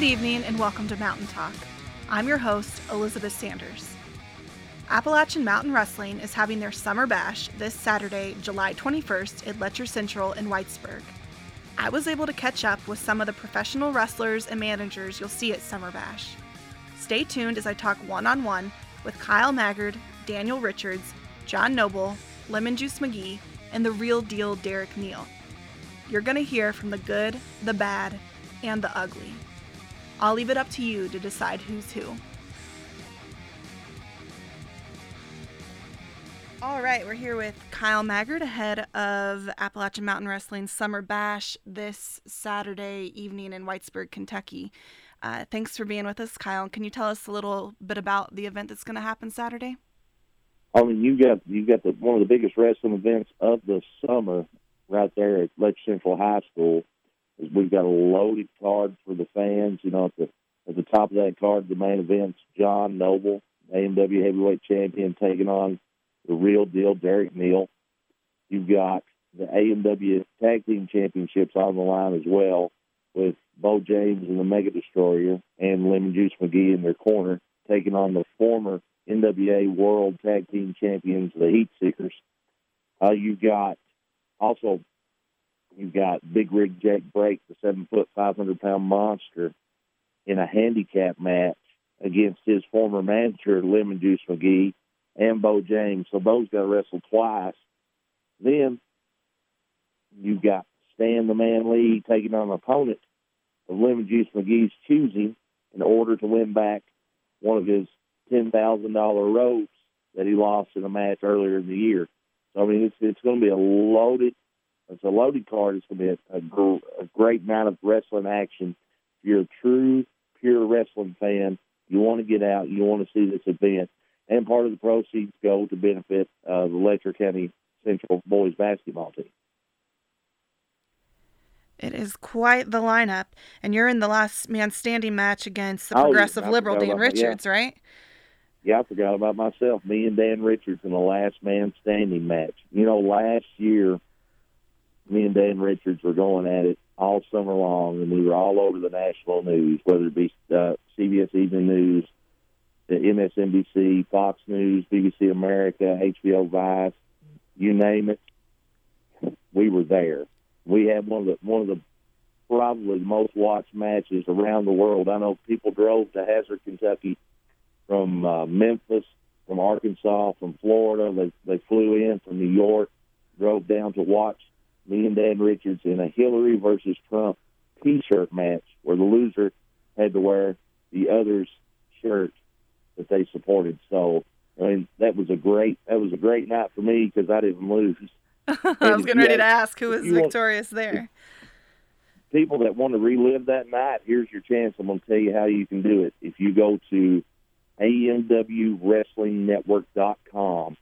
Good evening and welcome to Mountain Talk. I'm your host, Elizabeth Sanders. Appalachian Mountain Wrestling is having their Summer Bash this Saturday, July 21st at Letcher Central in Whitesburg. I was able to catch up with some of the professional wrestlers and managers you'll see at Summer Bash. Stay tuned as I talk one on one with Kyle Maggard, Daniel Richards, John Noble, Lemon Juice McGee, and the real deal Derek Neal. You're going to hear from the good, the bad, and the ugly. I'll leave it up to you to decide who's who. All right, we're here with Kyle Maggard ahead of Appalachian Mountain Wrestling Summer Bash this Saturday evening in Whitesburg, Kentucky. Uh, thanks for being with us, Kyle. Can you tell us a little bit about the event that's going to happen Saturday? I mean, you got you got the one of the biggest wrestling events of the summer right there at Lake Central High School. We've got a loaded card for the fans. You know, at the at the top of that card, the main event's John Noble, AMW heavyweight champion, taking on the real deal Derek Neal. You've got the AMW tag team championships on the line as well, with Bo James and the Mega Destroyer and Lemon Juice McGee in their corner, taking on the former NWA World Tag Team Champions, the Heat Seekers. Uh, you've got also you've got Big Rig Jack Break, the seven foot, five hundred pound monster, in a handicap match against his former manager Lemon Juice McGee and Bo James. So Bo's got to wrestle twice. Then you've got Stan the Man Lee taking on an opponent of Lemon Juice McGee's choosing in order to win back one of his ten thousand dollar ropes that he lost in a match earlier in the year. So I mean, it's it's going to be a loaded, it's a loaded card. It's going to be a, a, a great amount of wrestling action. If you're a true pure wrestling fan, you want to get out, you want to see this event, and part of the proceeds go to benefit uh, the Letcher County Central boys basketball team. It is quite the lineup, and you're in the last man standing match against the progressive oh, liberal Dan Richards, yeah. right? Yeah, I forgot about myself. Me and Dan Richards in the last man standing match. You know, last year, me and Dan Richards were going at it all summer long, and we were all over the national news, whether it be uh, CBS Evening News, MSNBC, Fox News, BBC America, HBO Vice, you name it. We were there. We had one of the one of the probably the most watched matches around the world. I know people drove to Hazard, Kentucky from uh, Memphis, from Arkansas, from Florida. They they flew in from New York, drove down to watch me and Dan Richards in a Hillary versus Trump T-shirt match, where the loser had to wear the other's shirt that they supported. So I mean that was a great that was a great night for me because I didn't lose. I was getting ready to ask who was victorious want, there. People that want to relive that night, here's your chance. I'm going to tell you how you can do it. If you go to amwwrestlingnetwork.com.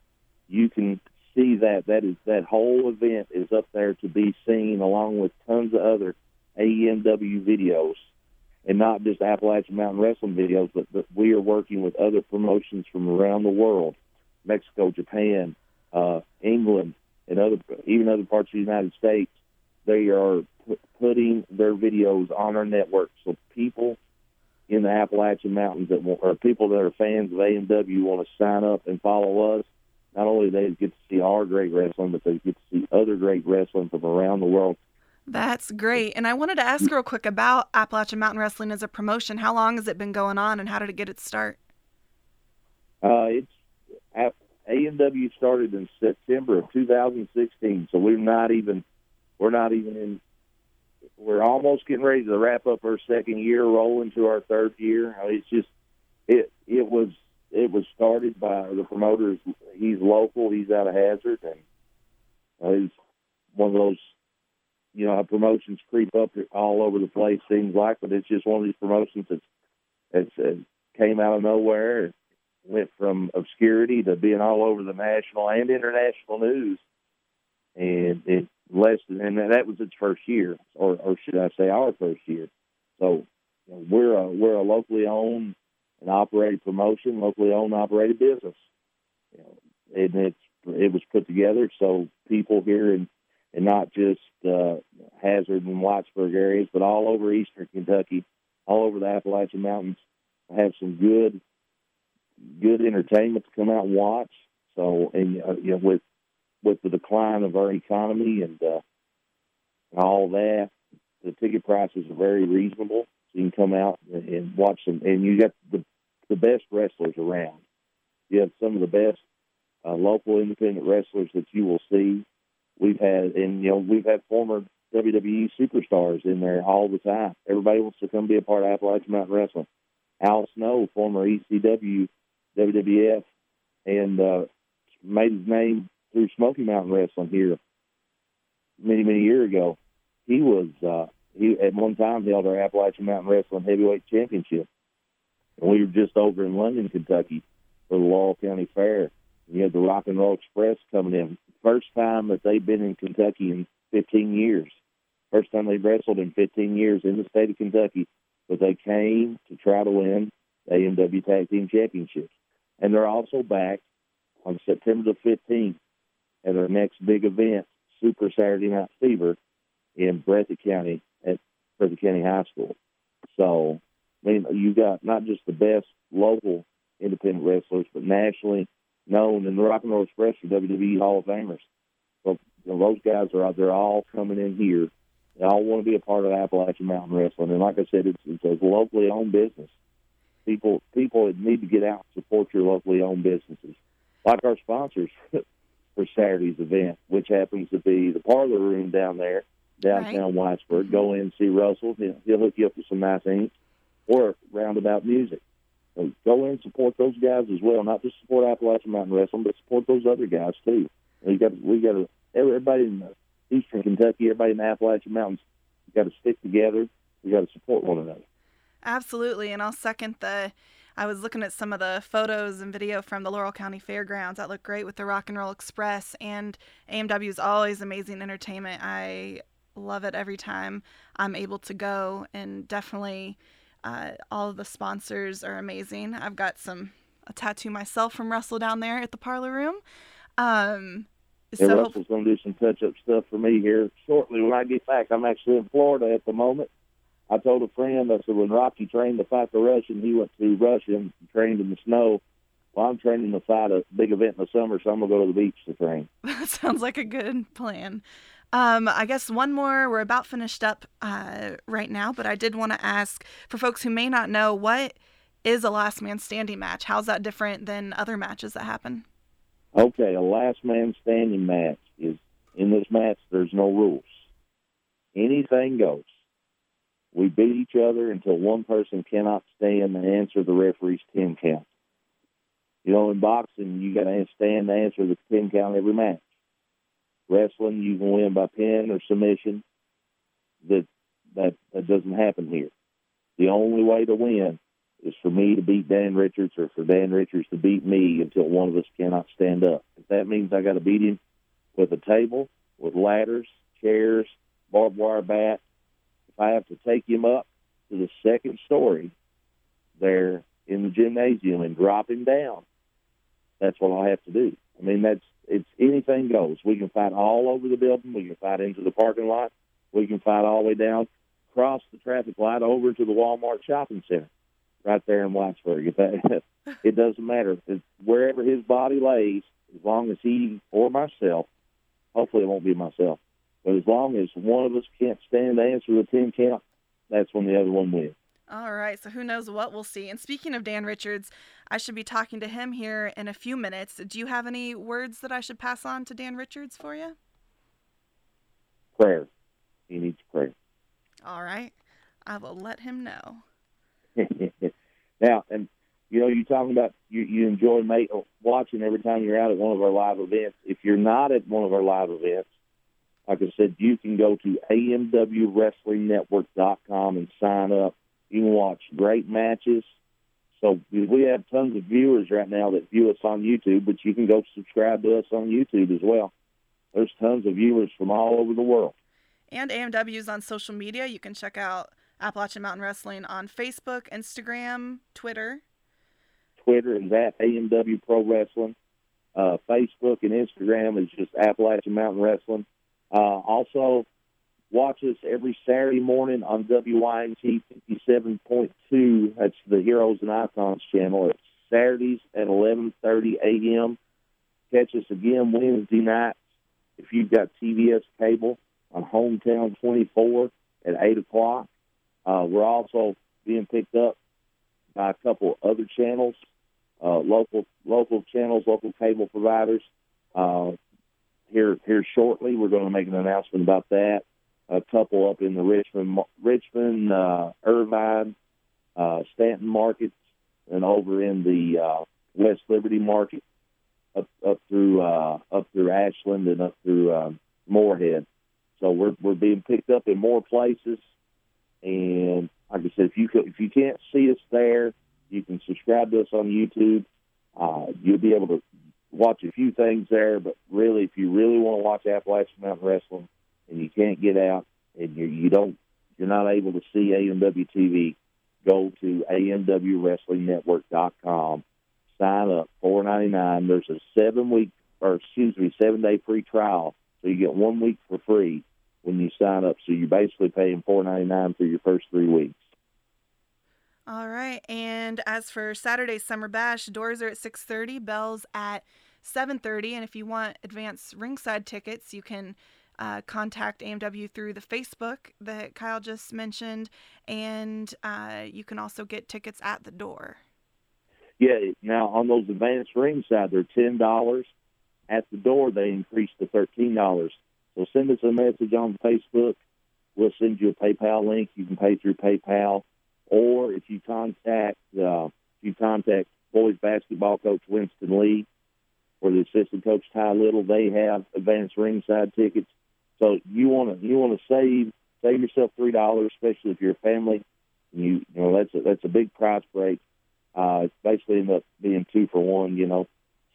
You can see that that is that whole event is up there to be seen along with tons of other AEMW videos and not just Appalachian Mountain Wrestling videos, but, but we are working with other promotions from around the world, Mexico, Japan, uh, England, and other even other parts of the United States. They are p- putting their videos on our network so people in the Appalachian Mountains that want, or people that are fans of AMW want to sign up and follow us. Not only they get to see our great wrestling, but they get to see other great wrestling from around the world. That's great. And I wanted to ask real quick about Appalachian Mountain Wrestling as a promotion. How long has it been going on, and how did it get its start? Uh, it's AMW started in September of 2016, so we're not even we're not even in we're almost getting ready to wrap up our second year, roll into our third year. It's just it it was it was started by the promoters. He's local. He's out of Hazard, and uh, he's one of those you know promotions creep up all over the place. Seems like, but it's just one of these promotions that's that's uh, came out of nowhere. Went from obscurity to being all over the national and international news, and it less than, and that was its first year, or, or should I say, our first year. So you know, we're a we're a locally owned and operated promotion, locally owned operated business. You know, and it's it was put together so people here in and not just uh, Hazard and Whitesburg areas, but all over Eastern Kentucky, all over the Appalachian Mountains have some good good entertainment to come out and watch. So, and uh, you know, with with the decline of our economy and uh, all that, the ticket prices are very reasonable. So you can come out and, and watch them, and you got the the best wrestlers around. You have some of the best uh, local independent wrestlers that you will see. We've had, and you know, we've had former WWE superstars in there all the time. Everybody wants to come be a part of Appalachian Mountain Wrestling. Al Snow, former ECW, WWF, and uh, made his name through Smoky Mountain Wrestling here many, many years ago. He was uh, he at one time held our Appalachian Mountain Wrestling Heavyweight Championship, and we were just over in London, Kentucky, for the Laurel County Fair. You had the Rock and Roll Express coming in. First time that they've been in Kentucky in 15 years. First time they've wrestled in 15 years in the state of Kentucky, but they came to try to win the AMW Tag Team Championships. And they're also back on September the 15th at our next big event, Super Saturday Night Fever, in Breathitt County at Breathitt County High School. So, I mean, you got not just the best local independent wrestlers, but nationally known in the Rock and Roll Express are WWE Hall of Famers. So you know, those guys are out there all coming in here. They all want to be a part of Appalachian Mountain Wrestling, and like I said, it's, it's a locally owned business. People people need to get out and support your locally owned businesses, like our sponsors for Saturday's event, which happens to be the Parlor Room down there downtown right. Whitesburg. Go in and see Russell. He'll, he'll hook you up with some nice ink or roundabout music. Go in and support those guys as well. Not just support Appalachian Mountain Wrestling, but support those other guys too. We got we got to everybody in Eastern Kentucky, everybody in the Appalachian Mountains, got to stick together. We got to support one another. Absolutely, and I'll second the. I was looking at some of the photos and video from the Laurel County Fairgrounds. That looked great with the Rock and Roll Express, and AMW is always amazing entertainment. I love it every time I'm able to go, and definitely uh, all the sponsors are amazing. I've got some a tattoo myself from Russell down there at the parlor room. Um, so yeah, Russell's going to do some touch up stuff for me here shortly when I get back. I'm actually in Florida at the moment. I told a friend, I said, when Rocky trained to fight the Russian, he went to Russia and trained in the snow. Well, I'm training to fight a big event in the summer, so I'm going to go to the beach to train. That sounds like a good plan. Um, I guess one more. We're about finished up uh, right now, but I did want to ask for folks who may not know what is a last man standing match. How's that different than other matches that happen? Okay, a last man standing match is in this match. There's no rules. Anything goes. We beat each other until one person cannot stand and answer the referee's ten count. You know, in boxing, you got to stand and answer the ten count every match. Wrestling, you can win by pin or submission. That that that doesn't happen here. The only way to win is for me to beat Dan Richards or for Dan Richards to beat me until one of us cannot stand up. If that means I got to beat him with a table, with ladders, chairs, barbed wire bat, if I have to take him up to the second story there in the gymnasium and drop him down, that's what I have to do. I mean, that's it's anything goes. We can fight all over the building. We can fight into the parking lot. We can fight all the way down, cross the traffic light over to the Walmart shopping center, right there in Whitesburg. If that, it doesn't matter. It's wherever his body lays, as long as he or myself, hopefully it won't be myself, but as long as one of us can't stand to answer the ten count, that's when the other one wins. All right, so who knows what we'll see. And speaking of Dan Richards, I should be talking to him here in a few minutes. Do you have any words that I should pass on to Dan Richards for you? prayer. He needs prayer. All right. I will let him know. now, and you know, you're talking about you, you enjoy mate, watching every time you're out at one of our live events. If you're not at one of our live events, like I said, you can go to amwwrestlingnetwork.com and sign up you can watch great matches. So we have tons of viewers right now that view us on YouTube, but you can go subscribe to us on YouTube as well. There's tons of viewers from all over the world. And AMW's on social media. You can check out Appalachian Mountain Wrestling on Facebook, Instagram, Twitter. Twitter is at AMW Pro Wrestling. Uh, Facebook and Instagram is just Appalachian Mountain Wrestling. Uh, also, watch us every Saturday morning on WYMT 57.2. That's the Heroes and Icons channel. It's Saturdays at 11:30 a.m. Catch us again Wednesday nights if you've got TBS cable on Hometown 24 at 8 o'clock. Uh, we're also being picked up by a couple other channels, uh, local local channels, local cable providers. Uh, here here shortly, we're going to make an announcement about that. A couple up in the Richmond, Richmond, uh, Irvine, uh, Stanton markets, and over in the uh, West Liberty market, up up through uh, up through Ashland and up through Morehead. So we're we're being picked up in more places, and like I said, if you if you can't see us there, you can subscribe to us on YouTube. Uh, you'll be able to watch a few things there, but really, if you really want to watch Appalachian Mountain Wrestling and you can't get out and you, you don't, you're not able to see AMW TV, go to amwwrestlingnetwork.com, sign up, four ninety nine. There's a seven week, or excuse me, seven day free trial, so you get one week for free when you sign up. So you're basically paying four ninety nine for your first three weeks. All right. And as for Saturday's Summer Bash, doors are at 6:30, bells at 7:30, and if you want advance ringside tickets, you can uh, contact AMW through the Facebook that Kyle just mentioned, and uh, you can also get tickets at the door. Yeah. Now on those advanced ringside, they're ten dollars. At the door, they increase to thirteen dollars. So send us a message on Facebook. We'll send you a PayPal link. You can pay through PayPal or if you contact uh, if you contact boys basketball coach Winston Lee or the assistant coach Ty Little, they have advanced ringside tickets. So you want to you want to save save yourself three dollars, especially if you're a family. You you know that's a, that's a big price break. Uh, it's basically end up being two for one. You know,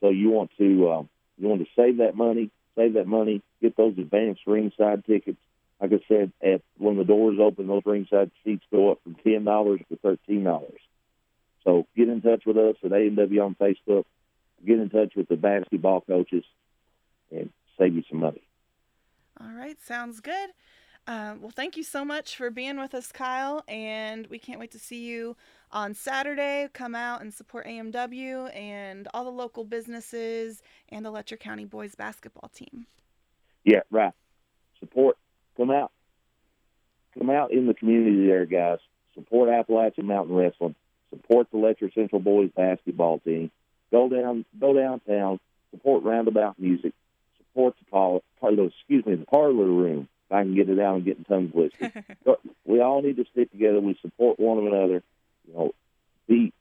so you want to uh, you want to save that money, save that money, get those advanced ringside tickets like I said, at when the doors open, those ringside seats go up from ten dollars to thirteen dollars. So get in touch with us at AMW on Facebook. Get in touch with the basketball coaches and save you some money. All right, sounds good. Uh, well, thank you so much for being with us, Kyle, and we can't wait to see you on Saturday. Come out and support AMW and all the local businesses and the Letcher County boys basketball team. Yeah, right. Support come out, come out in the community there, guys. Support Appalachian Mountain Wrestling. Support the Letcher Central Boys basketball team. Go down, go downtown. Support Roundabout Music. Support the parlor, excuse me, the parlor room. If I can get it out and get tongue twisted. we all need to stick together. We support one another. You know, the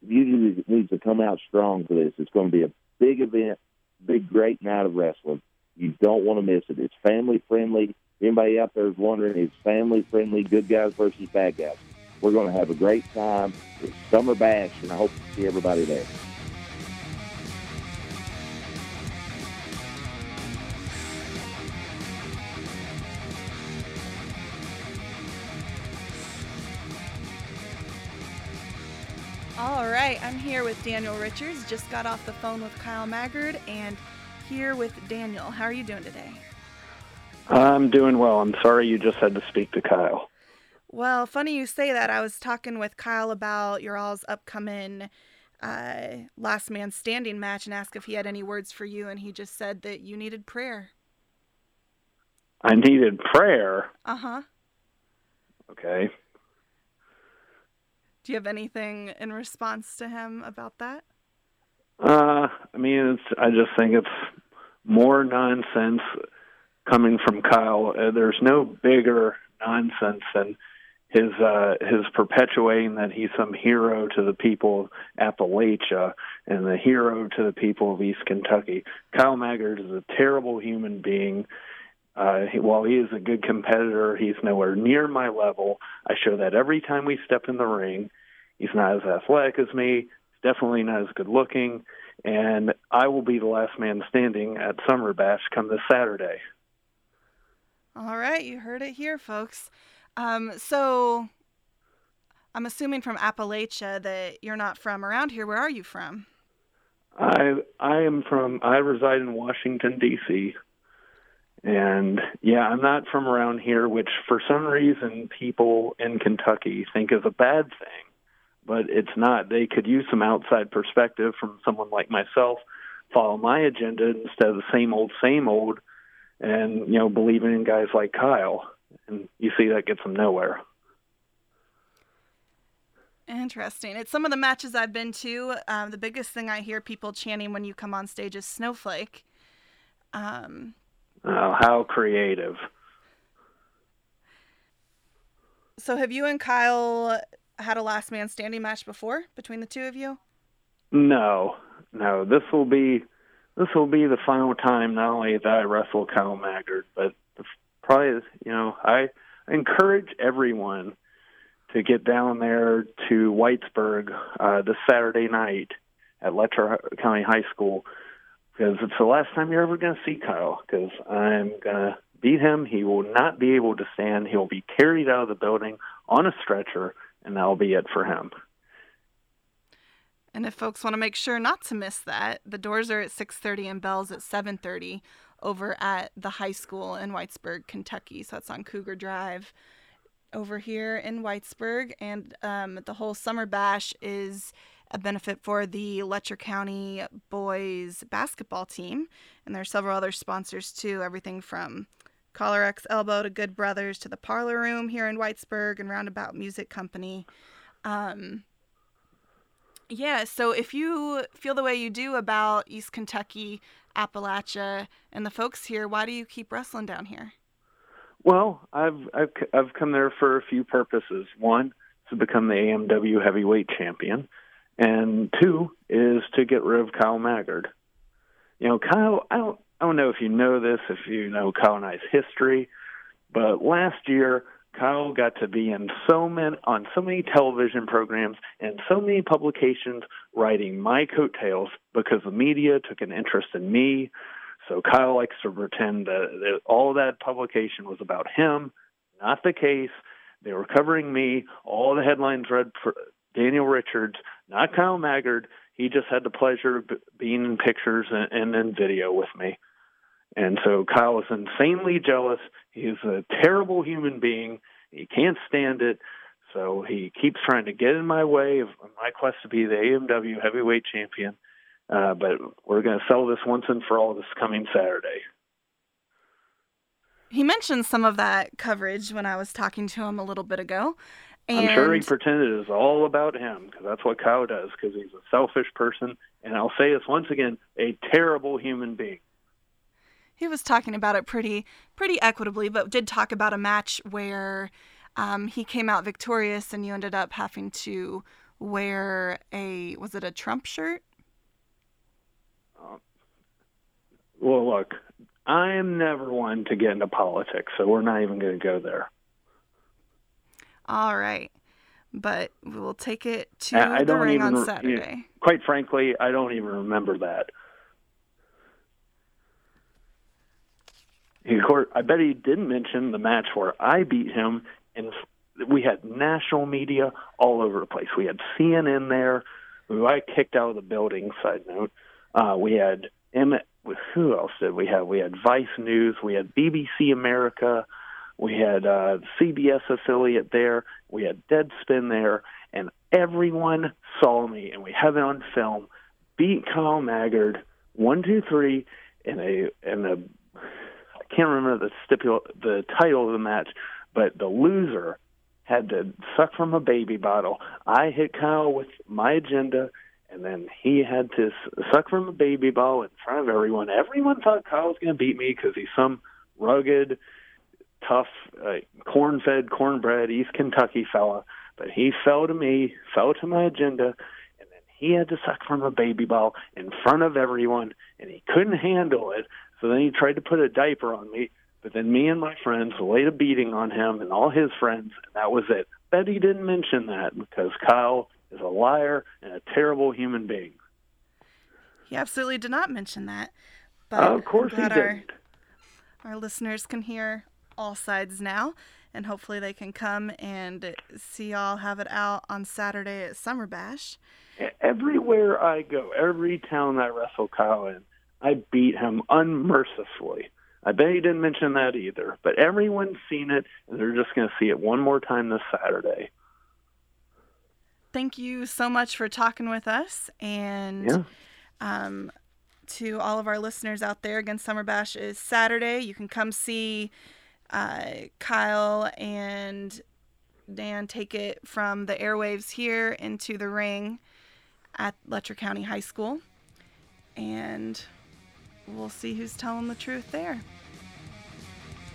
community needs to come out strong for this. It's going to be a big event, big, great night of wrestling. You don't want to miss it. It's family friendly anybody out there is wondering, it's family friendly, good guys versus bad guys. We're going to have a great time. It's Summer Bash, and I hope to see everybody there. Right, I'm here with Daniel Richards. Just got off the phone with Kyle Maggard and here with Daniel. How are you doing today? I'm doing well. I'm sorry you just had to speak to Kyle. Well, funny you say that. I was talking with Kyle about your all's upcoming uh, last man standing match and asked if he had any words for you, and he just said that you needed prayer. I needed prayer. Uh huh. Okay. Do you have anything in response to him about that? Uh, I mean, it's. I just think it's more nonsense coming from Kyle. Uh, there's no bigger nonsense than his uh, his perpetuating that he's some hero to the people of Appalachia and the hero to the people of East Kentucky. Kyle Maggard is a terrible human being. Uh, he, while he is a good competitor, he's nowhere near my level. I show that every time we step in the ring. He's not as athletic as me. He's definitely not as good looking. And I will be the last man standing at Summer Bash come this Saturday. All right, you heard it here, folks. Um, so I'm assuming from Appalachia that you're not from around here. Where are you from? I I am from. I reside in Washington D.C. And yeah, I'm not from around here, which for some reason people in Kentucky think is a bad thing, but it's not. They could use some outside perspective from someone like myself, follow my agenda instead of the same old, same old, and you know, believing in guys like Kyle. And you see that gets them nowhere. Interesting. It's some of the matches I've been to. Um, the biggest thing I hear people chanting when you come on stage is Snowflake. Um, oh, how creative. So, have you and Kyle had a last man standing match before between the two of you? No, no. This will be this will be the final time not only that I wrestle Kyle Maggard, but probably you know I encourage everyone to get down there to Whitesburg uh, this Saturday night at Letcher County High School because it's the last time you're ever going to see Kyle because I'm going to beat him. He will not be able to stand. He'll be carried out of the building on a stretcher, and that'll be it for him. And if folks want to make sure not to miss that, the doors are at 6:30 and bells at 7:30 over at the high school in Whitesburg, Kentucky. So that's on Cougar Drive over here in Whitesburg, and um, the whole summer bash is a benefit for the Letcher County boys basketball team, and there are several other sponsors too. Everything from Collar X Elbow to Good Brothers to the Parlor Room here in Whitesburg and Roundabout Music Company. Um, yeah, so if you feel the way you do about East Kentucky, Appalachia, and the folks here, why do you keep wrestling down here? Well, I've I've I've come there for a few purposes. One, to become the AMW heavyweight champion, and two is to get rid of Kyle Maggard. You know, Kyle, I don't I don't know if you know this, if you know Kyle and I's history, but last year Kyle got to be in so many on so many television programs and so many publications writing my coattails because the media took an interest in me, so Kyle likes to pretend that, that all that publication was about him. Not the case. They were covering me. All the headlines read for Daniel Richards, not Kyle Maggard. He just had the pleasure of being in pictures and, and in video with me. And so Kyle was insanely jealous. He's a terrible human being. He can't stand it. So he keeps trying to get in my way of my quest to be the AMW heavyweight champion. Uh, but we're going to sell this once and for all this coming Saturday. He mentioned some of that coverage when I was talking to him a little bit ago. And... I'm sure he pretended it was all about him because that's what Kyle does because he's a selfish person. And I'll say this once again a terrible human being. He was talking about it pretty pretty equitably, but did talk about a match where um, he came out victorious and you ended up having to wear a was it a Trump shirt? Well, look, I am never one to get into politics, so we're not even going to go there. All right. But we will take it to I, I the ring on Saturday. You know, quite frankly, I don't even remember that. I bet he didn't mention the match where I beat him, and we had national media all over the place. We had CNN there, who I kicked out of the building. Side note, uh, we had M- who else did we have? We had Vice News, we had BBC America, we had uh, CBS affiliate there, we had Deadspin there, and everyone saw me, and we have it on film. Beat Kyle Maggard one, two, three, in a in a I can't remember the stipul the title of the match, but the loser had to suck from a baby bottle. I hit Kyle with my agenda and then he had to suck from a baby bottle in front of everyone. Everyone thought Kyle was going to beat me because he's some rugged, tough, uh, corn-fed, cornbread East Kentucky fella. But he fell to me, fell to my agenda, and then he had to suck from a baby bottle in front of everyone, and he couldn't handle it. So then he tried to put a diaper on me. But then me and my friends laid a beating on him and all his friends, and that was it. Bet he didn't mention that because Kyle is a liar and a terrible human being. He absolutely did not mention that. But uh, of course he didn't. Our, our listeners can hear all sides now, and hopefully they can come and see y'all have it out on Saturday at Summer Bash. Everywhere I go, every town I wrestle Kyle in, I beat him unmercifully. I bet he didn't mention that either. But everyone's seen it, and they're just going to see it one more time this Saturday. Thank you so much for talking with us. And Yeah. um, to all of our listeners out there, again, Summer Bash is Saturday. You can come see uh, Kyle and Dan take it from the airwaves here into the ring at Letcher County High School. And we'll see who's telling the truth there.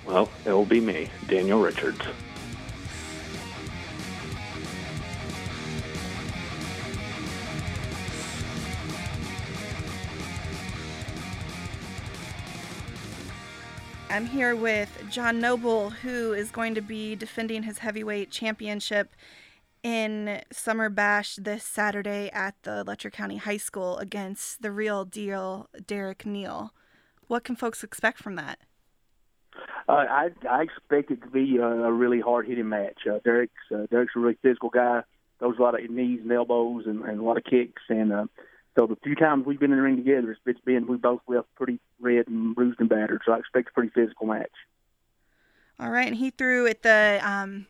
Well, it'll be me, Daniel Richards. I'm here with John Noble, who is going to be defending his heavyweight championship in Summer Bash this Saturday at the Letcher County High School against the real deal Derek Neal. What can folks expect from that? Uh, I I expect it to be a, a really hard hitting match. Uh, Derek's uh, Derek's a really physical guy. Throws a lot of knees and elbows and, and a lot of kicks. And uh, so the few times we've been in the ring together, it's, been we both left pretty red and bruised and battered. So I expect a pretty physical match. All right, and he threw at the um,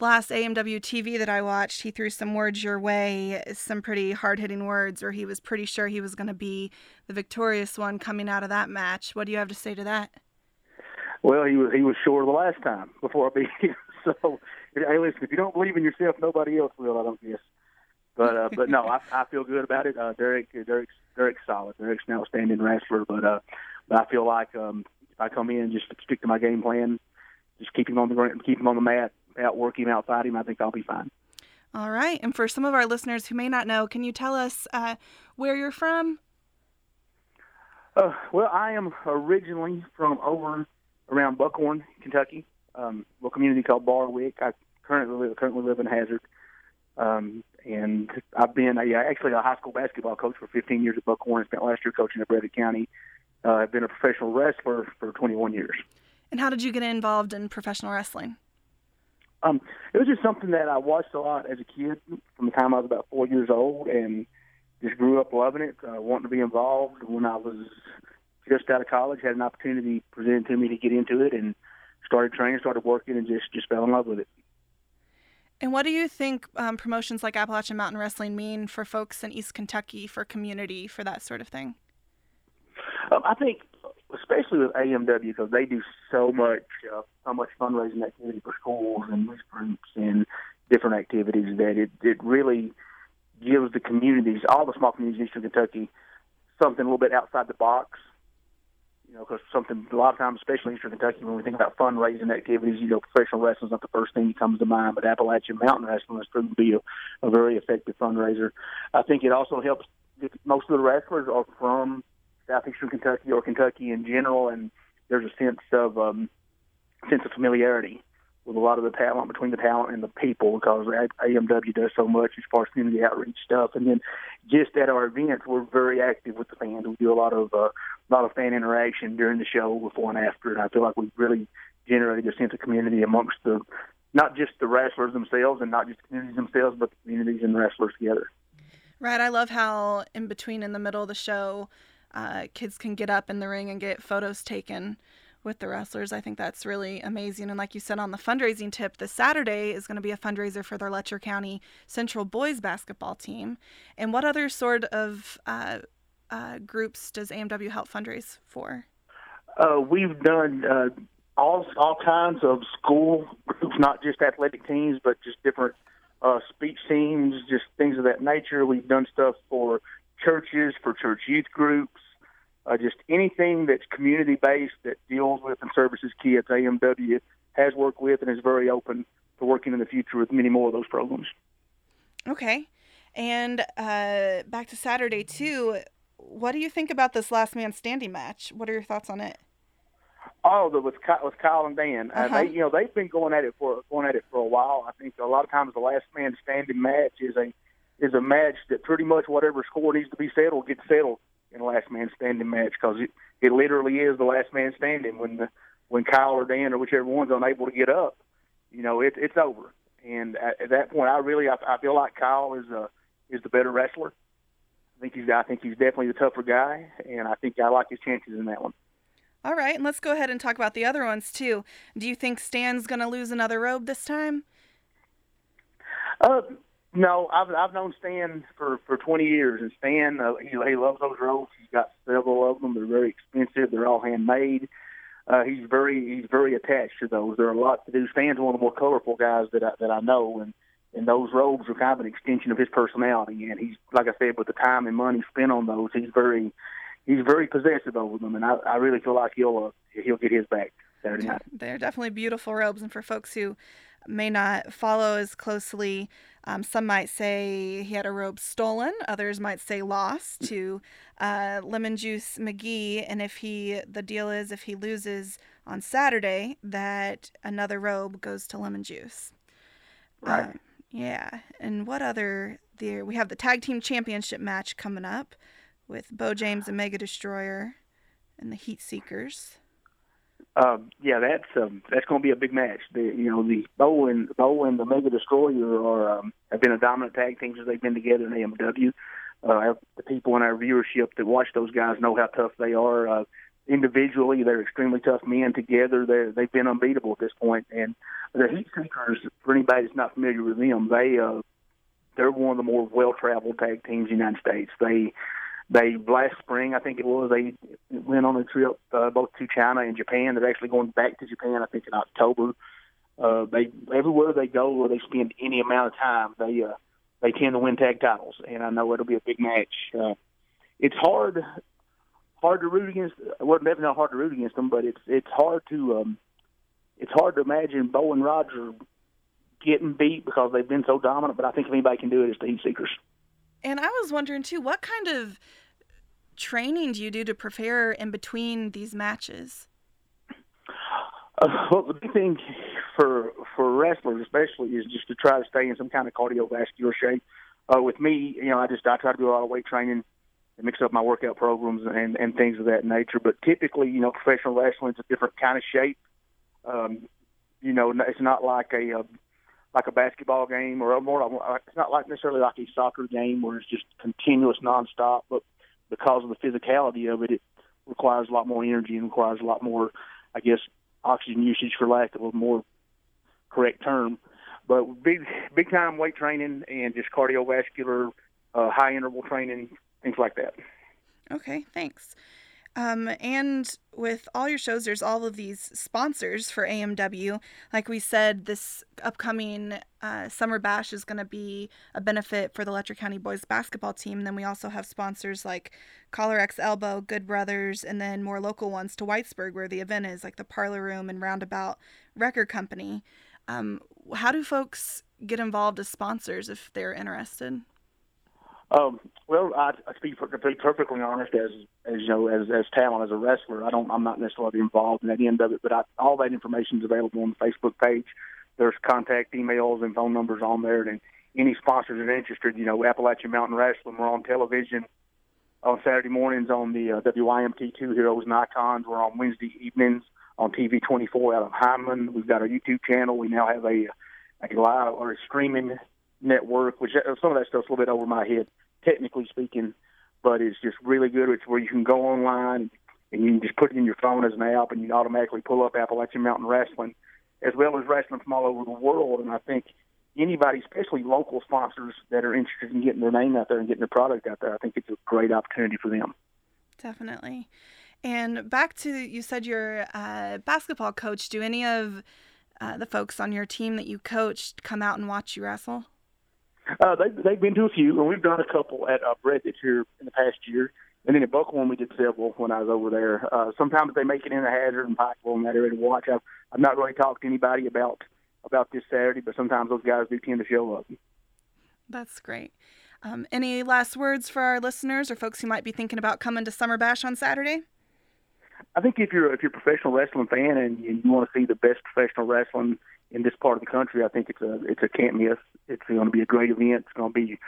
last AMW TV that I watched. He threw some words your way, some pretty hard hitting words, or he was pretty sure he was going to be the victorious one coming out of that match. What do you have to say to that? Well, he was he was sure the last time before I beat him. So hey, listen, if you don't believe in yourself, nobody else will. I don't guess. But uh, but no, I, I feel good about it. Uh, Derek Derek's Derek's solid. Derek's an outstanding wrestler. But uh, but I feel like um, if I come in just stick to my game plan, just keep him on the ground, keep him on the mat, outwork him, outfight him. I think I'll be fine. All right. And for some of our listeners who may not know, can you tell us uh, where you're from? Uh, well, I am originally from over around Buckhorn, Kentucky, um, a little community called Barwick. I currently live, currently live in Hazard, um, and I've been a, actually a high school basketball coach for 15 years at Buckhorn. Spent last year coaching at Breathitt County. Uh, I've been a professional wrestler for 21 years. And how did you get involved in professional wrestling? Um, it was just something that I watched a lot as a kid from the time I was about four years old, and just grew up loving it, uh, wanting to be involved. When I was just out of college, had an opportunity presented to me to get into it, and started training, started working, and just just fell in love with it. And what do you think um, promotions like Appalachian Mountain Wrestling mean for folks in East Kentucky, for community, for that sort of thing? Um, I think, especially with AMW, because they do so much, uh, so much fundraising activity for schools and youth groups and different activities that it it really gives the communities, all the small communities in Eastern Kentucky, something a little bit outside the box. You know, because something a lot of times, especially Eastern Kentucky, when we think about fundraising activities, you know, professional wrestling is not the first thing that comes to mind, but Appalachian Mountain Wrestling has proven to be a, a very effective fundraiser. I think it also helps. Most of the wrestlers are from southeastern Kentucky or Kentucky in general, and there's a sense of um, sense of familiarity with a lot of the talent between the talent and the people because AMW does so much as far as community outreach stuff. And then just at our events, we're very active with the fans. We do a lot of uh, a lot of fan interaction during the show, before and after, and I feel like we've really generated a sense of community amongst the not just the wrestlers themselves and not just the communities themselves, but the communities and the wrestlers together. Right. I love how in between, in the middle of the show, uh, kids can get up in the ring and get photos taken with the wrestlers. I think that's really amazing. And like you said on the fundraising tip, this Saturday is going to be a fundraiser for their Letcher County Central boys basketball team. And what other sort of uh, uh, groups does AMW help fundraise for? Uh, we've done uh, all all kinds of school groups, not just athletic teams, but just different uh, speech teams, just things of that nature. We've done stuff for churches, for church youth groups, uh, just anything that's community based that deals with and services kids. AMW has worked with and is very open to working in the future with many more of those programs. Okay. And uh, back to Saturday, too. What do you think about this last man standing match? What are your thoughts on it? Oh, the, with Kyle, with Kyle and Dan, uh, Uh-huh. they you know they've been going at it for going at it for a while. I think a lot of times the last man standing match is a is a match that pretty much whatever score needs to be settled gets settled in a last man standing match because it it literally is the last man standing when the, when Kyle or Dan or whichever one's unable to get up, you know it, it's over. And at, at that point, I really I, I feel like Kyle is a is the better wrestler. I think he's I think he's definitely the tougher guy, and I think I like his chances in that one. All right, and let's go ahead and talk about the other ones too. Do you think Stan's going to lose another robe this time? Uh, no, I've I've known Stan for for 20 years, and Stan uh, he he loves those robes. He's got several of them. They're very expensive. They're all handmade. Uh, he's very he's very attached to those. They're a lot to do. Stan's one of the more colorful guys that I, that I know, and and those robes are kind of an extension of his personality. And he's like I said, with the time and money spent on those, he's very he's very possessive over them, and I, I really feel like he'll uh, he'll get his back Saturday night. They're definitely beautiful robes, and for folks who may not follow as closely, um, some might say he had a robe stolen. Others might say lost to uh, Lemon Juice McGee. And if he, the deal is, if he loses on Saturday, that another robe goes to Lemon Juice. Right. Uh, yeah. And what other there? We have the tag team championship match coming up with Bo James and Mega Destroyer and the Heat Seekers. Um, yeah, that's um, that's going to be a big match. The, you know, the Bo and Bo and the Mega Destroyer are um, have been a dominant tag team since they've been together in AMW. Uh, the people in our viewership that watch those guys know how tough they are. Uh, individually, they're extremely tough men. Together, they they've been unbeatable at this point. And the Heat Seekers, for anybody that's not familiar with them, they uh, they're one of the more well-traveled tag teams in the United States. They they last spring, I think it was, they went on a trip uh, both to China and Japan. They're actually going back to Japan, I think, in October. Uh, they everywhere they go, where they spend any amount of time, they uh, they tend to win tag titles, and I know it'll be a big match. Uh, it's hard hard to root against. Well, definitely not hard to root against them, but it's it's hard to um, it's hard to imagine Bo and Roger getting beat because they've been so dominant. But I think if anybody can do it, it's the Heat Seekers. And I was wondering too, what kind of training do you do to prepare in between these matches? Uh, well, the big thing for for wrestlers, especially, is just to try to stay in some kind of cardiovascular shape. Uh, with me, you know, I just I try to do a lot of weight training and mix up my workout programs and and things of that nature. But typically, you know, professional wrestling is a different kind of shape. Um, you know, it's not like a, a like a basketball game or more. It's not like necessarily like a soccer game where it's just continuous nonstop, but because of the physicality of it, it requires a lot more energy and requires a lot more, I guess, oxygen usage, for lack of a more correct term. But big, big time weight training and just cardiovascular, uh, high interval training, things like that. Okay, thanks. Um, and with all your shows, there's all of these sponsors for AMW. Like we said, this upcoming uh, summer bash is going to be a benefit for the Letcher County boys basketball team. And then we also have sponsors like Collar X Elbow, Good Brothers, and then more local ones to Whitesburg, where the event is, like the Parlor Room and Roundabout Record Company. Um, how do folks get involved as sponsors if they're interested? Um, well, I, I speak to be perfectly honest, as as you know, as as talent as a wrestler, I don't, I'm not necessarily involved in that end of it, but I, all that information is available on the Facebook page. There's contact emails and phone numbers on there, and any sponsors that are interested, you know, Appalachian Mountain Wrestling, we're on television on Saturday mornings on the uh, WYMT2 Heroes and Icons. We're on Wednesday evenings on TV 24 out of Hindman. We've got our YouTube channel. We now have a, a live or a streaming network, which uh, some of that stuff's a little bit over my head, technically speaking, but it's just really good. It's where you can go online and you can just put it in your phone as an app, and you automatically pull up Appalachian Mountain Wrestling, as well as wrestling from all over the world. And I think anybody, especially local sponsors that are interested in getting their name out there and getting their product out there, I think it's a great opportunity for them. Definitely. And back to you said you're a basketball coach. Do any of uh, the folks on your team that you coached come out and watch you wrestle? Uh, they, they've been to a few, and we've done a couple at uh, Breathitt here in the past year. And then at Buckhorn, we did several when I was over there. Uh, sometimes they make it in the Hazard and Pikeville and that area to watch. I've, I've not really talked to anybody about about this Saturday, but sometimes those guys do tend to show up. That's great. Um, any last words for our listeners or folks who might be thinking about coming to Summer Bash on Saturday? I think if you're if you're a professional wrestling fan and you, you want to see the best professional wrestling in this part of the country, I think it's a it's a can't miss. It's going to be a great event. It's going to be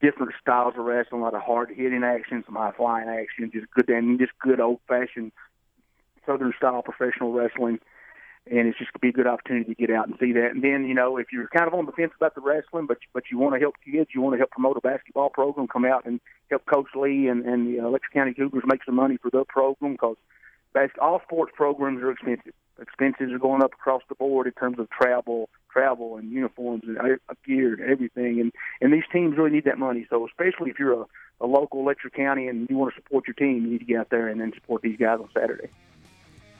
different styles of wrestling, a lot of hard hitting action, some high flying action, just good and just good old fashioned southern style professional wrestling. And it's just going to be a good opportunity to get out and see that. And then, you know, if you're kind of on the fence about the wrestling, but but you want to help kids, you want to help promote a basketball program, come out and help Coach Lee and, and the uh, Letcher County Cougars make some money for their program because all sports programs are expensive. Expenses are going up across the board in terms of travel, travel and uniforms and uh, gear and everything. And and these teams really need that money. So especially if you're a, a local Letcher County and you want to support your team, you need to get out there and then support these guys on Saturday.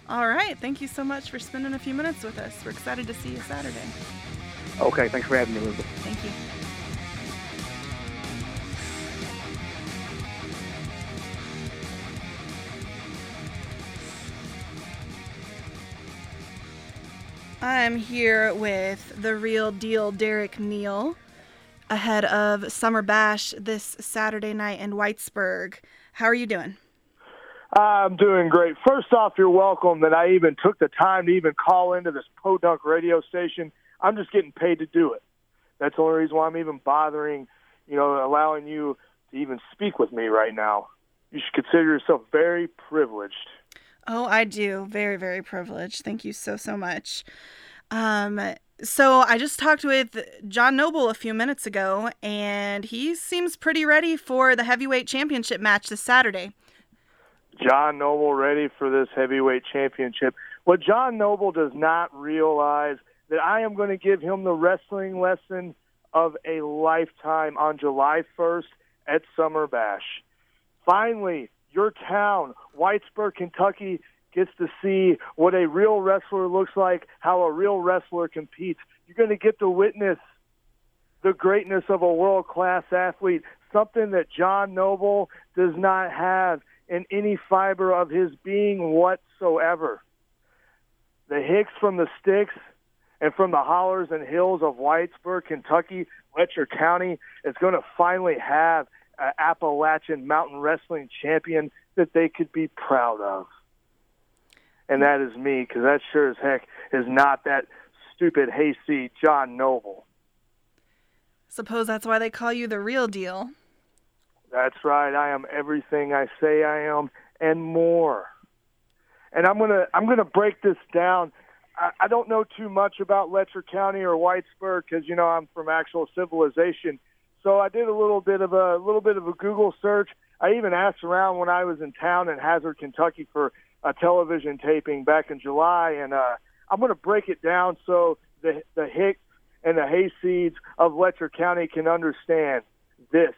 All right. Thank you so much for spending a few minutes with us. We're excited to see you Saturday. Okay. Thanks for having me, Elizabeth. Thank you. I'm here with the real deal Derek Neal ahead of Summer Bash this Saturday night in Whitesburg. How are you doing? I'm doing great. First off, you're welcome that I even took the time to even call into this podunk radio station. I'm just getting paid to do it. That's the only reason why I'm even bothering, you know, allowing you to even speak with me right now. You should consider yourself very privileged. Oh, I do. Very, very privileged. Thank you so, so much. Um, so I just talked with John Noble a few minutes ago, and he seems pretty ready for the heavyweight championship match this Saturday. John Noble ready for this heavyweight championship. What John Noble does not realize that I am going to give him the wrestling lesson of a lifetime on July 1st at Summer Bash. Finally, your town, Whitesburg, Kentucky, gets to see what a real wrestler looks like, how a real wrestler competes. You're going to get to witness the greatness of a world class athlete, something that John Noble does not have in any fiber of his being whatsoever. The Hicks from the sticks and from the hollers and hills of Whitesburg, Kentucky, Letcher County is going to finally have an Appalachian mountain wrestling champion that they could be proud of. And that is me, because that sure as heck is not that stupid hayseed John Noble. Suppose that's why they call you the real deal. That's right. I am everything I say I am and more. And I'm gonna I'm gonna break this down. I, I don't know too much about Letcher County or Whitesburg because you know I'm from actual civilization. So I did a little bit of a little bit of a Google search. I even asked around when I was in town in Hazard, Kentucky for a television taping back in July, and uh, I'm going to break it down so the the Hicks and the hayseeds of Letcher County can understand this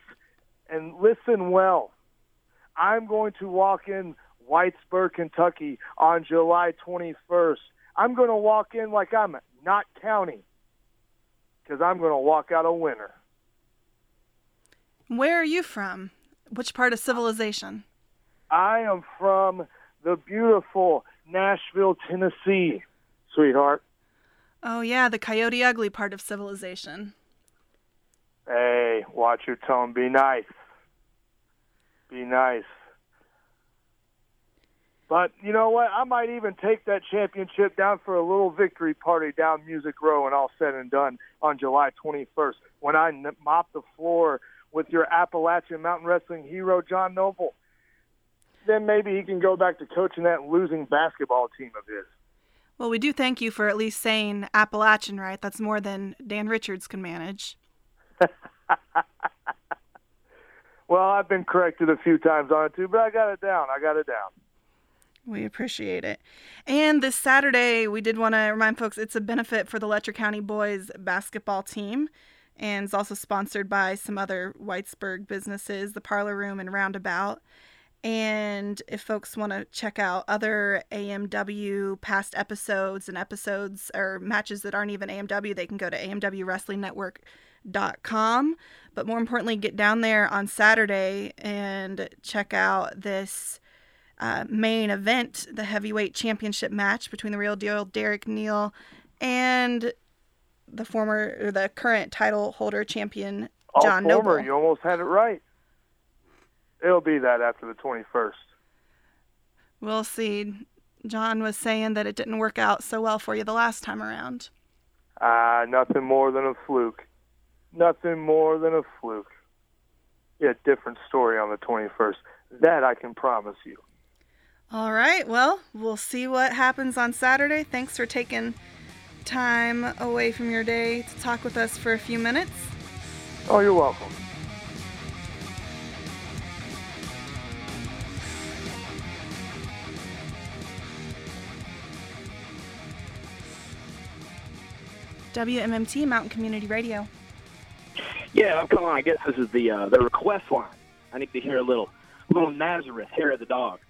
and listen well. I'm going to walk in Whitesburg, Kentucky on July 21st. I'm going to walk in like I'm not county because I'm going to walk out a winner. Where are you from? Which part of civilization? I am from the beautiful Nashville, Tennessee, sweetheart. Oh, yeah, the Coyote Ugly part of civilization. Hey, watch your tone. Be nice. Be nice. But you know what? I might even take that championship down for a little victory party down Music Row and all said and done on July 21st when I mop the floor with your Appalachian Mountain Wrestling hero, John Noble. Then maybe he can go back to coaching that losing basketball team of his. Well, we do thank you for at least saying Appalachian right. That's more than Dan Richards can manage. well, I've been corrected a few times on it too, but I got it down. I got it down. We appreciate it. And this Saturday, we did want to remind folks it's a benefit for the Letcher County boys basketball team and it's also sponsored by some other Whitesburg businesses, the Parlor Room and Roundabout. And if folks want to check out other AMW past episodes and episodes or matches that aren't even AMW, they can go to amwwrestlingnetwork.com. But more importantly, get down there on Saturday and check out this uh, main event, the heavyweight championship match between the real deal Derek Neal and the former or the current title holder champion John oh, former, Noble. You almost had it right. It'll be that after the 21st. We'll see. John was saying that it didn't work out so well for you the last time around. Ah, uh, nothing more than a fluke. Nothing more than a fluke. Yeah, different story on the 21st. That I can promise you. All right. Well, we'll see what happens on Saturday. Thanks for taking time away from your day to talk with us for a few minutes. Oh, you're welcome. WMMT Mountain Community Radio. Yeah, I'm calling. I guess this is the uh, the request line. I need to hear a little little Nazareth, hair of the dog.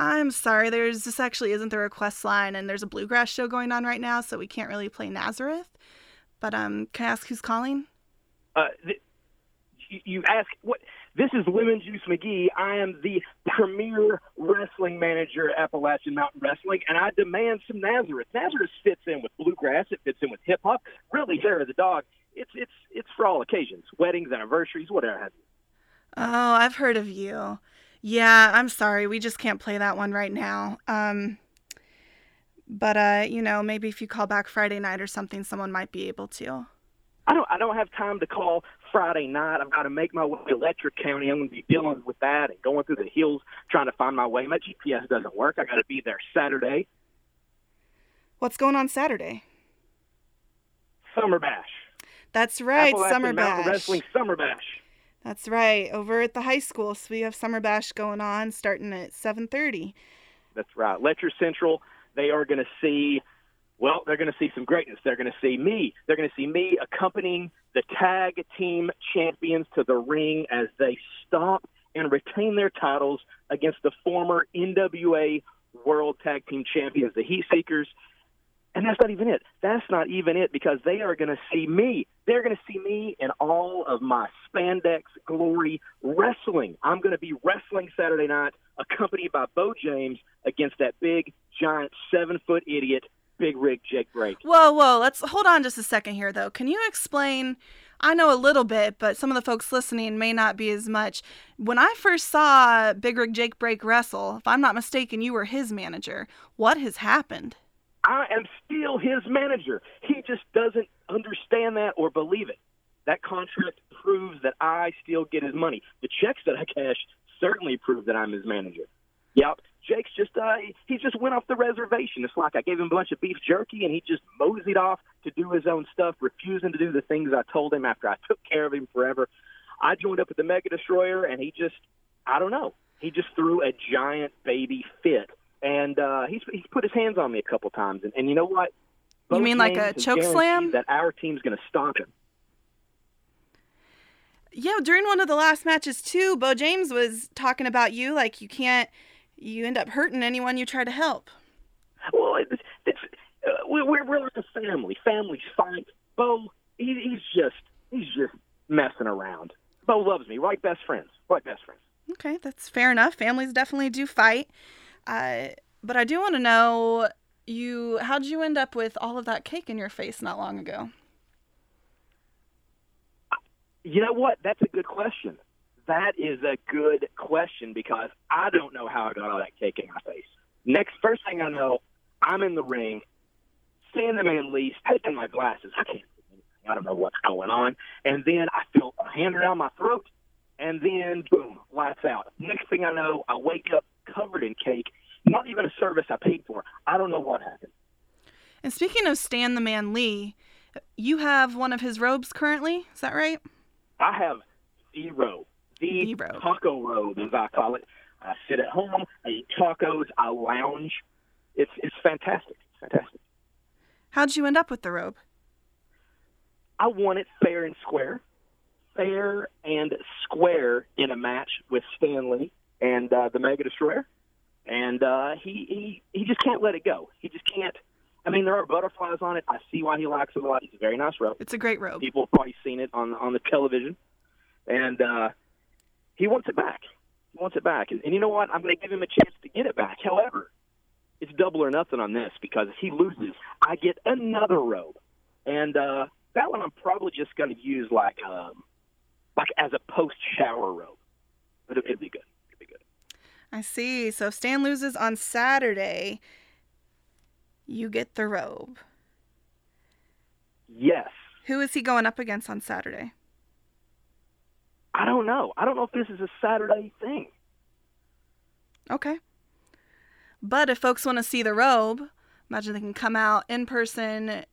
I'm sorry, there's this actually isn't the request line, and there's a bluegrass show going on right now, so we can't really play Nazareth. But um, can I ask who's calling? Uh, th- you, ask what? This is Lemon Juice McGee. I am the premier wrestling manager at Appalachian Mountain Wrestling, and I demand some Nazareth. Nazareth fits in with bluegrass. It fits in with hip hop. Really, of the dog. It's it's it's for all occasions, weddings, anniversaries, whatever have you. Oh, I've heard of you. Yeah, I'm sorry. We just can't play that one right now. Um, but uh, you know, maybe if you call back Friday night or something, someone might be able to. I don't I don't have time to call Friday night. I've got to make my way to Electric County. I'm going to be dealing with that and going through the hills trying to find my way. My GPS doesn't work. I got to be there Saturday. What's going on Saturday? Summer Bash. That's right, Summer Bash. Wrestling Summer Bash. That's right, over at the high school. So we have Summer Bash going on, starting at 7:30. That's right. Letcher Central, they are going to see, well, they're going to see some greatness. They're going to see me. They're going to see me accompanying the tag team champions to the ring as they stomp and retain their titles against the former NWA World Tag Team Champions, the Heat Seekers. And that's not even it. That's not even it because they are going to see me. They're going to see me in all of my spandex glory wrestling. I'm going to be wrestling Saturday night, accompanied by Bo James against that big, giant, seven foot idiot, Big Rig Jake Brake. Whoa, whoa, let's hold on just a second here though. Can you explain I know a little bit, but some of the folks listening may not be as much. When I first saw Big Rig Jake Brake wrestle, if I'm not mistaken, you were his manager. What has happened? I am still his manager. He just doesn't understand that or believe it. That contract proves that I still get his money. The checks that I cash certainly prove that I'm his manager. Yep. Jake's just uh he just went off the reservation. It's like I gave him a bunch of beef jerky and he just moseyed off to do his own stuff, refusing to do the things I told him after I took care of him forever. I joined up with the Mega Destroyer and he just I don't know. He just threw a giant baby fit. And uh he's he's put his hands on me a couple times and, and you know what? You mean like a choke slam? That our team's gonna stop him. Yeah, during one of the last matches too, Bo James was talking about you like you can't you end up hurting anyone you try to help. Well, it's, it's uh, we're we're like a family. Families fight. Bo, he, he's just he's just messing around. Bo loves me. Right, best friends. Right, best friends. Okay, that's fair enough. Families definitely do fight. Uh, but I do want to know you how'd you end up with all of that cake in your face not long ago? You know what? That's a good question. That is a good question because I don't know how I got all that cake in my face. Next, first thing I know, I'm in the ring, seeing the man Lee's taking my glasses. I can't see anything. I don't know what's going on. And then I feel a hand around my throat, and then boom, lights out. Next thing I know, I wake up covered in cake. Not even a service I paid for. I don't know what happened. And speaking of Stan the Man Lee, you have one of his robes currently, is that right? I have the robe, the, robe. taco robe, as I call it. I sit at home, I eat tacos, I lounge. It's it's fantastic. It's fantastic. How'd you end up with the robe? I won it fair and square, fair and square in a match with Stan Lee and uh, the Mega Destroyer, and uh, he he he just can't let it go. He just can't. I mean, there are butterflies on it. I see why he likes it a lot. It's a very nice robe. It's a great robe. People have probably seen it on on the television, and uh, he wants it back. He wants it back, and, and you know what? I'm going to give him a chance to get it back. However, it's double or nothing on this because if he loses, I get another robe, and uh, that one I'm probably just going to use like um, like as a post shower robe. But it, it'd be good. It'd be good. I see. So if Stan loses on Saturday, you get the robe. Yes. Who is he going up against on Saturday? I don't know. I don't know if this is a Saturday thing. Okay. But if folks want to see the robe, imagine they can come out in person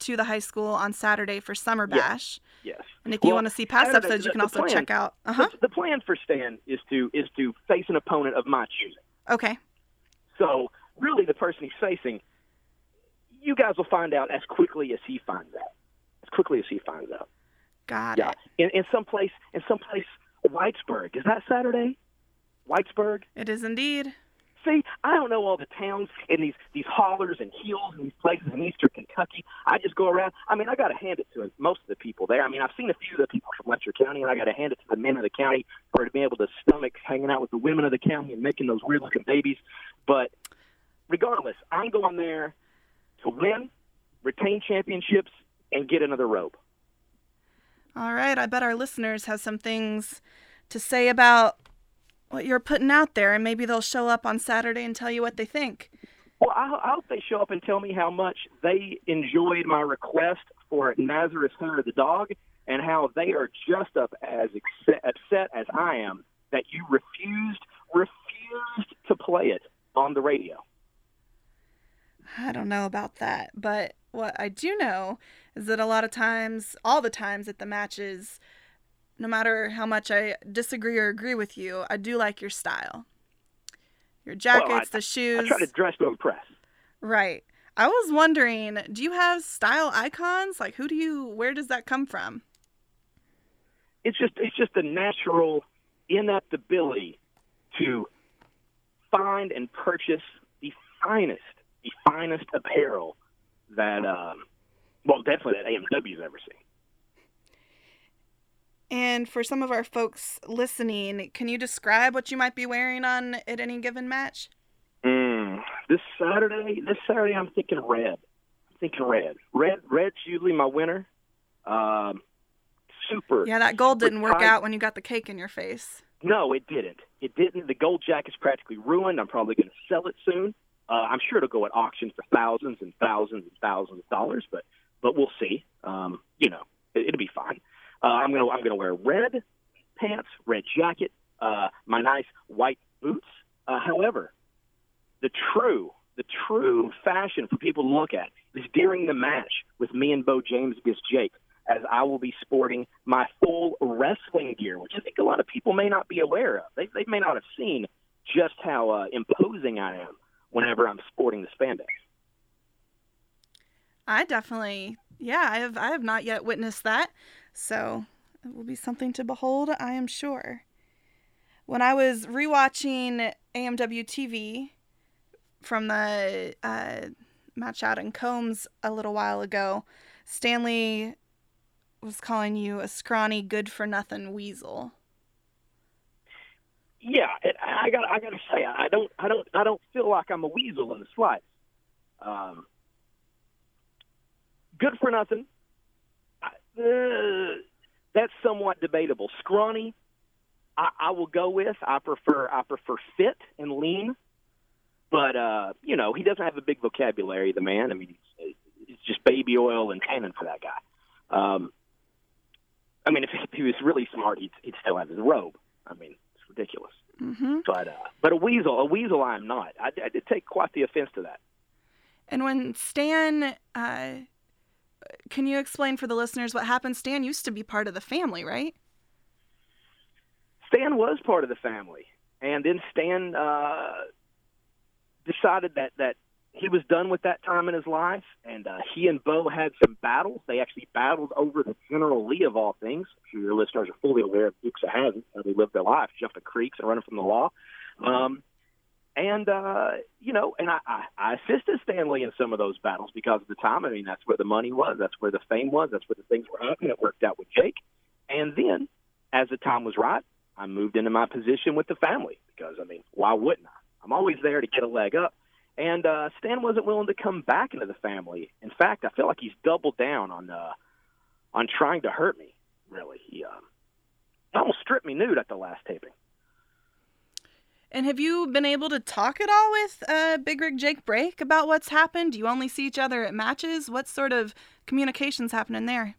to the high school on Saturday for Summer. Bash. Yes. And if you want to see past episodes, you can also plan- check out. Uh huh. The, the plan for Stan is to is to face an opponent of my choosing. Okay. So really, the person he's facing, you guys will find out as quickly as he finds out. As quickly as he finds out. Got Yeah. it. In in some place in some place Whitesburg. Is that Saturday? Whitesburg? It is indeed. See, I don't know all the towns and these these hollers and hills and these places in eastern Kentucky. I just go around. I mean, I got to hand it to most of the people there. I mean, I've seen a few of the people from Letcher County, and I got to hand it to the men of the county for to be able to stomach hanging out with the women of the county and making those weird looking babies. But regardless, I'm going there to win, retain championships, and get another robe. All right. I bet our listeners have some things to say about what you're putting out there, and maybe they'll show up on Saturday and tell you what they think. Well, I, I hope they show up and tell me how much they enjoyed my request for Nazareth Hunter the dog, and how they are just up as ex- upset as I am that you refused refused to play it on the radio. I don't know about that, but what I do know is that a lot of times, all the times at the matches, no matter how much I disagree or agree with you, I do like your style. Your jackets, the I shoes. I try to dress to impress. Right. I was wondering, do you have style icons? Like who do you where does that come from? It's just it's just a natural inept ability to find and purchase the finest, the finest apparel that um, well definitely that AMW's ever seen. And for some of our folks listening, can you describe what you might be wearing on at any given match? Mm, this Saturday, this Saturday, I'm thinking red. I'm thinking red. Red, red's usually my winner. Um, super. Yeah, that gold didn't work tight. out when you got the cake in your face. No, it didn't. It didn't. The gold jacket's practically ruined. I'm probably going to sell it soon. Uh, I'm sure it'll go at auction for thousands and thousands and thousands of dollars, but but we'll see. Um, you know, it, it'll be fine. Uh, I'm gonna I'm gonna wear red pants, red jacket, uh, my nice white boots. Uh, however, the true the true fashion for people to look at is during the match with me and Bo James against Jake, as I will be sporting my full wrestling gear, which I think a lot of people may not be aware of. They, they may not have seen just how uh, imposing I am whenever I'm sporting the spandex. I definitely, yeah, I have I have not yet witnessed that, so it will be something to behold, I am sure. When I was rewatching AMW TV from the uh, match out in Combs a little while ago, Stan Lee was calling you a scrawny, good for nothing weasel. Yeah, it, I got I got to say I don't I don't I don't feel like I'm a weasel in the slightest. Um, good for nothing. I, uh, that's somewhat debatable. Scrawny, I, I will go with. I prefer I prefer fit and lean, but uh, you know he doesn't have a big vocabulary. The man, I mean, he's, it's just baby oil and tannin for that guy. Um, I mean, if he was really smart, he'd, he'd still have his robe. I mean, it's ridiculous. hmm But uh, but a weasel, a weasel, I'm not. I, I did take quite the offense to that. And when Stan, uh, can you explain for the listeners what happened? Stan used to be part of the family, right? Stan was part of the family, and then Stan uh, decided that that he was done with that time in his life, and uh, he and Bo had some battles. They actually battled over the General Lee of all things. I'm sure your listeners are fully aware of Dukes of Hazzard, how they lived their life, jumping creeks and running from the law. Um, and uh, you know, and I, I, I assisted Stan Lee in some of those battles because of the time. I mean, that's where the money was, that's where the fame was, that's where the things were happening. It worked out with Jake, and then as the time was right, I moved into my position with the family because I mean, why wouldn't I? I'm always there to get a leg up. And uh, Stan wasn't willing to come back into the family. In fact, I feel like he's doubled down on uh, on trying to hurt me. Really, he um, almost stripped me nude at the last taping. And have you been able to talk at all with uh, Big Rig Jake Brake about what's happened? Do you only see each other at matches? What sort of communications happening there?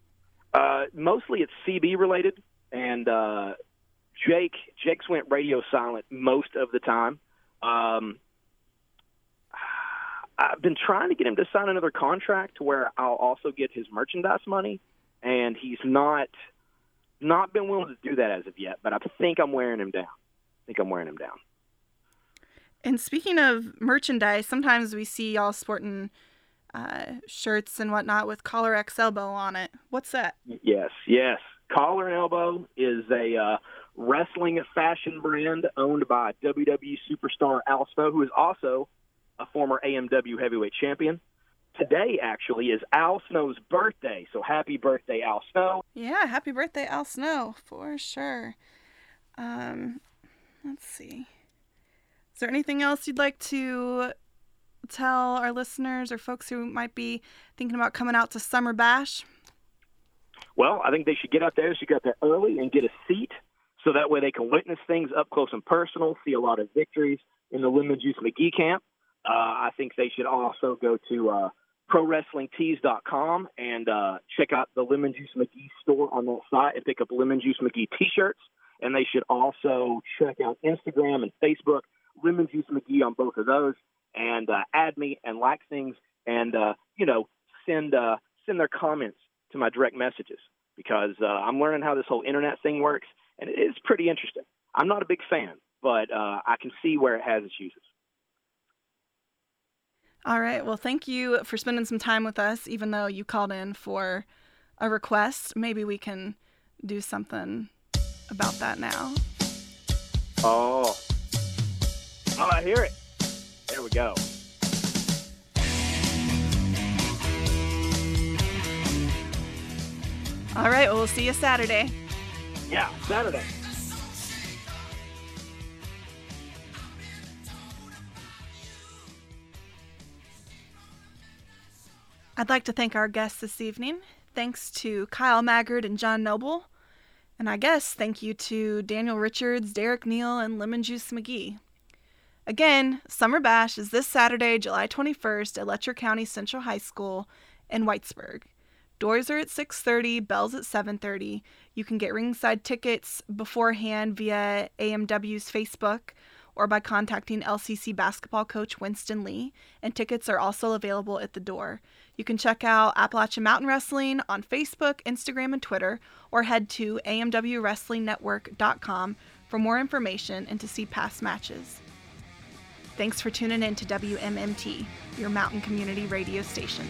Uh, mostly it's CB related, and uh, Jake Jake's went radio silent most of the time. Um, I've been trying to get him to sign another contract to where I'll also get his merchandise money, and he's not not been willing to do that as of yet. But I think I'm wearing him down. I think I'm wearing him down. And speaking of merchandise, sometimes we see y'all sporting uh, shirts and whatnot with collar X elbow on it. What's that? Yes, yes. Collar and Elbow is a uh, wrestling fashion brand owned by WWE superstar Al Snow, who is also a former AMW heavyweight champion. Today, actually, is Al Snow's birthday, so happy birthday, Al Snow. Yeah, happy birthday, Al Snow, for sure. Um, let's see. Is there anything else you'd like to tell our listeners or folks who might be thinking about coming out to Summer Bash? Well, I think they should get out there. Should get out there early and get a seat so that way they can witness things up close and personal, see a lot of victories in the Lemon Juice McGee camp. Uh, I think they should also go to uh, ProWrestlingTees.com and uh, check out the Lemon Juice McGee store on that site and pick up Lemon Juice McGee T-shirts. And they should also check out Instagram and Facebook, Lemon Juice McGee on both of those, and uh, add me and like things, and uh, you know send uh, send their comments to my direct messages because uh, I'm learning how this whole internet thing works, and it is pretty interesting. I'm not a big fan, but uh, I can see where it has its uses. All right. Well, thank you for spending some time with us, even though you called in for a request. Maybe we can do something about that now. Oh. Oh, I hear it. There we go. All right. Well, we'll see you Saturday. Yeah, Saturday. I'd like to thank our guests this evening. Thanks to Kyle Maggard and John Noble. And I guess thank you to Daniel Richards, Derek Neal, and Lemon Juice McGee. Again, Summer Bash is this Saturday, July 21st at Letcher County Central High School in Whitesburg. Doors are at 6:30, bells at 7:30. You can get ringside tickets beforehand via AMW's Facebook or by contacting LCC basketball coach Winston Lee, and tickets are also available at the door. You can check out Appalachian Mountain Wrestling on Facebook, Instagram, and Twitter, or head to amwwrestlingnetwork.com for more information and to see past matches. Thanks for tuning in to WMMT, your mountain community radio station.